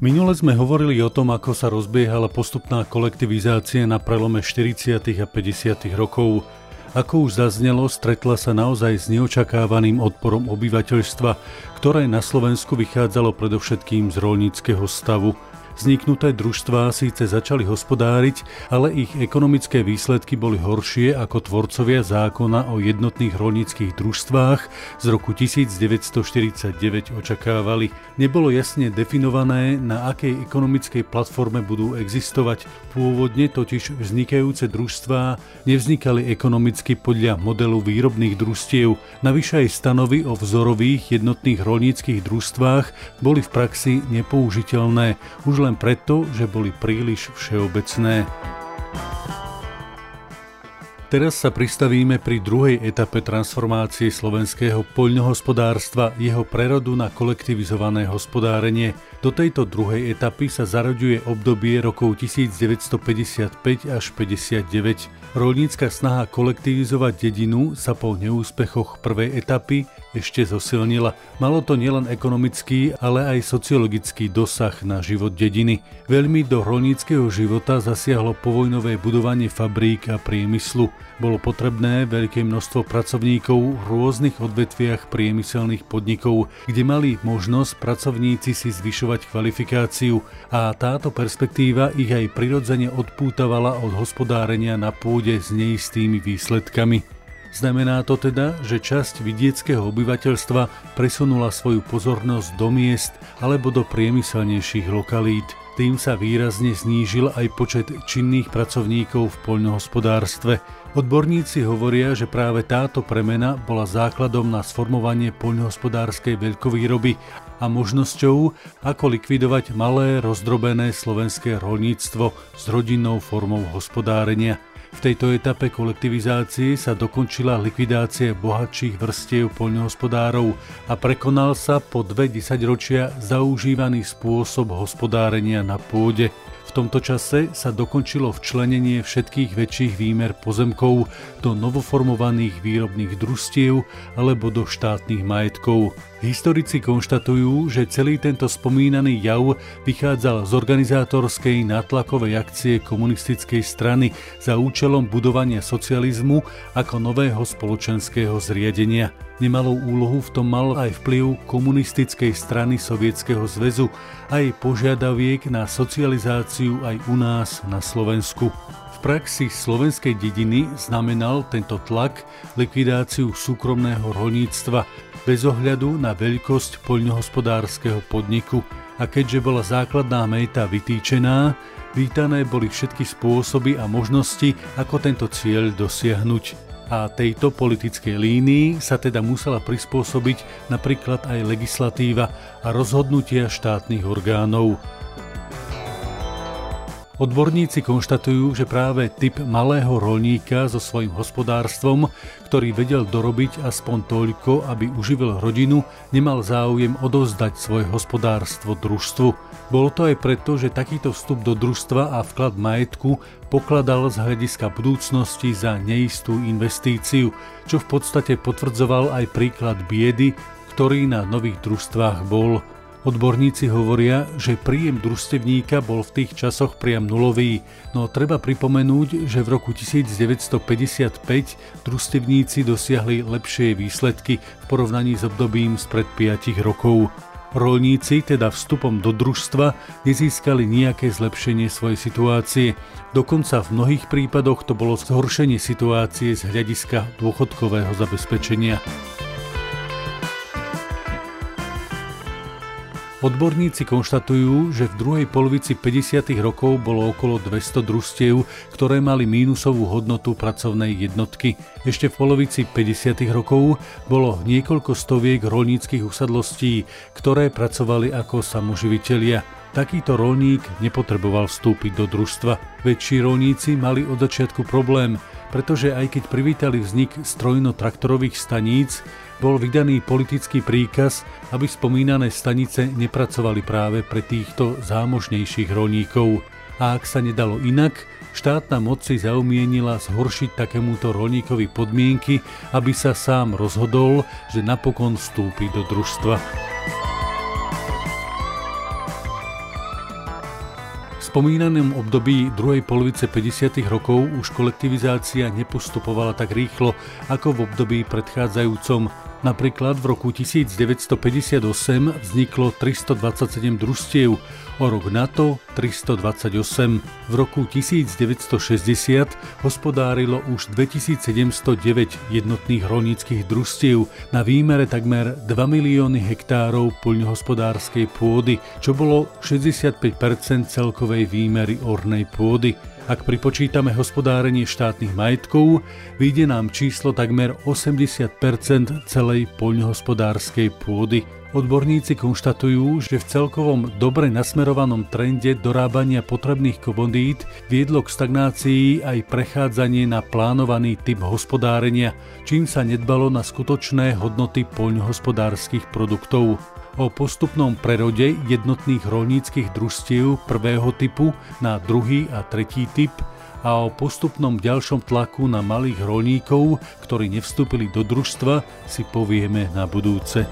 Minule sme hovorili o tom, ako sa rozbiehala postupná kolektivizácia na prelome 40. a 50. rokov. Ako už zaznelo, stretla sa naozaj s neočakávaným odporom obyvateľstva, ktoré na Slovensku vychádzalo predovšetkým z rolníckého stavu – Vzniknuté družstvá síce začali hospodáriť, ale ich ekonomické výsledky boli horšie ako tvorcovia zákona o jednotných rolníckých družstvách z roku 1949 očakávali. Nebolo jasne definované, na akej ekonomickej platforme budú existovať. Pôvodne totiž vznikajúce družstvá nevznikali ekonomicky podľa modelu výrobných družstiev. Navyše aj stanovy o vzorových jednotných rolníckých družstvách boli v praxi nepoužiteľné. Už len len preto, že boli príliš všeobecné. Teraz sa pristavíme pri druhej etape transformácie slovenského poľnohospodárstva, jeho prerodu na kolektivizované hospodárenie. Do tejto druhej etapy sa zaraďuje obdobie rokov 1955 až 59. Rolnícka snaha kolektivizovať dedinu sa po neúspechoch prvej etapy ešte zosilnila. Malo to nielen ekonomický, ale aj sociologický dosah na život dediny. Veľmi do rolníckého života zasiahlo povojnové budovanie fabrík a priemyslu. Bolo potrebné veľké množstvo pracovníkov v rôznych odvetviach priemyselných podnikov, kde mali možnosť pracovníci si zvyšovať kvalifikáciu a táto perspektíva ich aj prirodzene odpútavala od hospodárenia na pôde s neistými výsledkami. Znamená to teda, že časť vidieckého obyvateľstva presunula svoju pozornosť do miest alebo do priemyselnejších lokalít. Tým sa výrazne znížil aj počet činných pracovníkov v poľnohospodárstve. Odborníci hovoria, že práve táto premena bola základom na sformovanie poľnohospodárskej veľkovýroby a možnosťou, ako likvidovať malé rozdrobené slovenské rolníctvo s rodinnou formou hospodárenia – v tejto etape kolektivizácie sa dokončila likvidácia bohatších vrstiev poľnohospodárov a prekonal sa po dve desaťročia zaužívaný spôsob hospodárenia na pôde. V tomto čase sa dokončilo včlenenie všetkých väčších výmer pozemkov do novoformovaných výrobných družstiev alebo do štátnych majetkov. Historici konštatujú, že celý tento spomínaný jav vychádzal z organizátorskej nátlakovej akcie komunistickej strany za účelom budovania socializmu ako nového spoločenského zriadenia. Nemalú úlohu v tom mal aj vplyv komunistickej strany Sovietskeho zväzu a jej požiadaviek na socializáciu aj u nás na Slovensku. V praxi slovenskej dediny znamenal tento tlak likvidáciu súkromného rolníctva bez ohľadu na veľkosť poľnohospodárskeho podniku a keďže bola základná meta vytýčená, vítané boli všetky spôsoby a možnosti, ako tento cieľ dosiahnuť a tejto politickej línii sa teda musela prispôsobiť napríklad aj legislatíva a rozhodnutia štátnych orgánov. Odborníci konštatujú, že práve typ malého rolníka so svojím hospodárstvom, ktorý vedel dorobiť aspoň toľko, aby uživil rodinu, nemal záujem odovzdať svoje hospodárstvo družstvu. Bolo to aj preto, že takýto vstup do družstva a vklad majetku pokladal z hľadiska budúcnosti za neistú investíciu, čo v podstate potvrdzoval aj príklad biedy, ktorý na nových družstvách bol. Odborníci hovoria, že príjem družstevníka bol v tých časoch priam nulový, no treba pripomenúť, že v roku 1955 družstevníci dosiahli lepšie výsledky v porovnaní s obdobím spred 5 rokov. Rolníci teda vstupom do družstva nezískali nejaké zlepšenie svojej situácie. Dokonca v mnohých prípadoch to bolo zhoršenie situácie z hľadiska dôchodkového zabezpečenia. Odborníci konštatujú, že v druhej polovici 50. rokov bolo okolo 200 družstiev, ktoré mali mínusovú hodnotu pracovnej jednotky. Ešte v polovici 50. rokov bolo niekoľko stoviek rolníckých usadlostí, ktoré pracovali ako samoživitelia. Takýto rolník nepotreboval vstúpiť do družstva. Väčší rolníci mali od začiatku problém, pretože aj keď privítali vznik strojno-traktorových staníc, bol vydaný politický príkaz, aby spomínané stanice nepracovali práve pre týchto zámožnejších rolníkov. A ak sa nedalo inak, štátna moc si zaumienila zhoršiť takémuto rolníkovi podmienky, aby sa sám rozhodol, že napokon vstúpi do družstva. Spomínanom období druhej polovice 50. rokov už kolektivizácia nepostupovala tak rýchlo ako v období predchádzajúcom. Napríklad v roku 1958 vzniklo 327 družstiev, o rok na to 328. V roku 1960 hospodárilo už 2709 jednotných rolníckých družstiev na výmere takmer 2 milióny hektárov poľnohospodárskej pôdy, čo bolo 65% celkovej výmery ornej pôdy. Ak pripočítame hospodárenie štátnych majetkov, vyjde nám číslo takmer 80% celej poľnohospodárskej pôdy. Odborníci konštatujú, že v celkovom dobre nasmerovanom trende dorábania potrebných komodít viedlo k stagnácii aj prechádzanie na plánovaný typ hospodárenia, čím sa nedbalo na skutočné hodnoty poľnohospodárskych produktov o postupnom prerode jednotných rolníckých družstiev prvého typu na druhý a tretí typ a o postupnom ďalšom tlaku na malých rolníkov, ktorí nevstúpili do družstva, si povieme na budúce.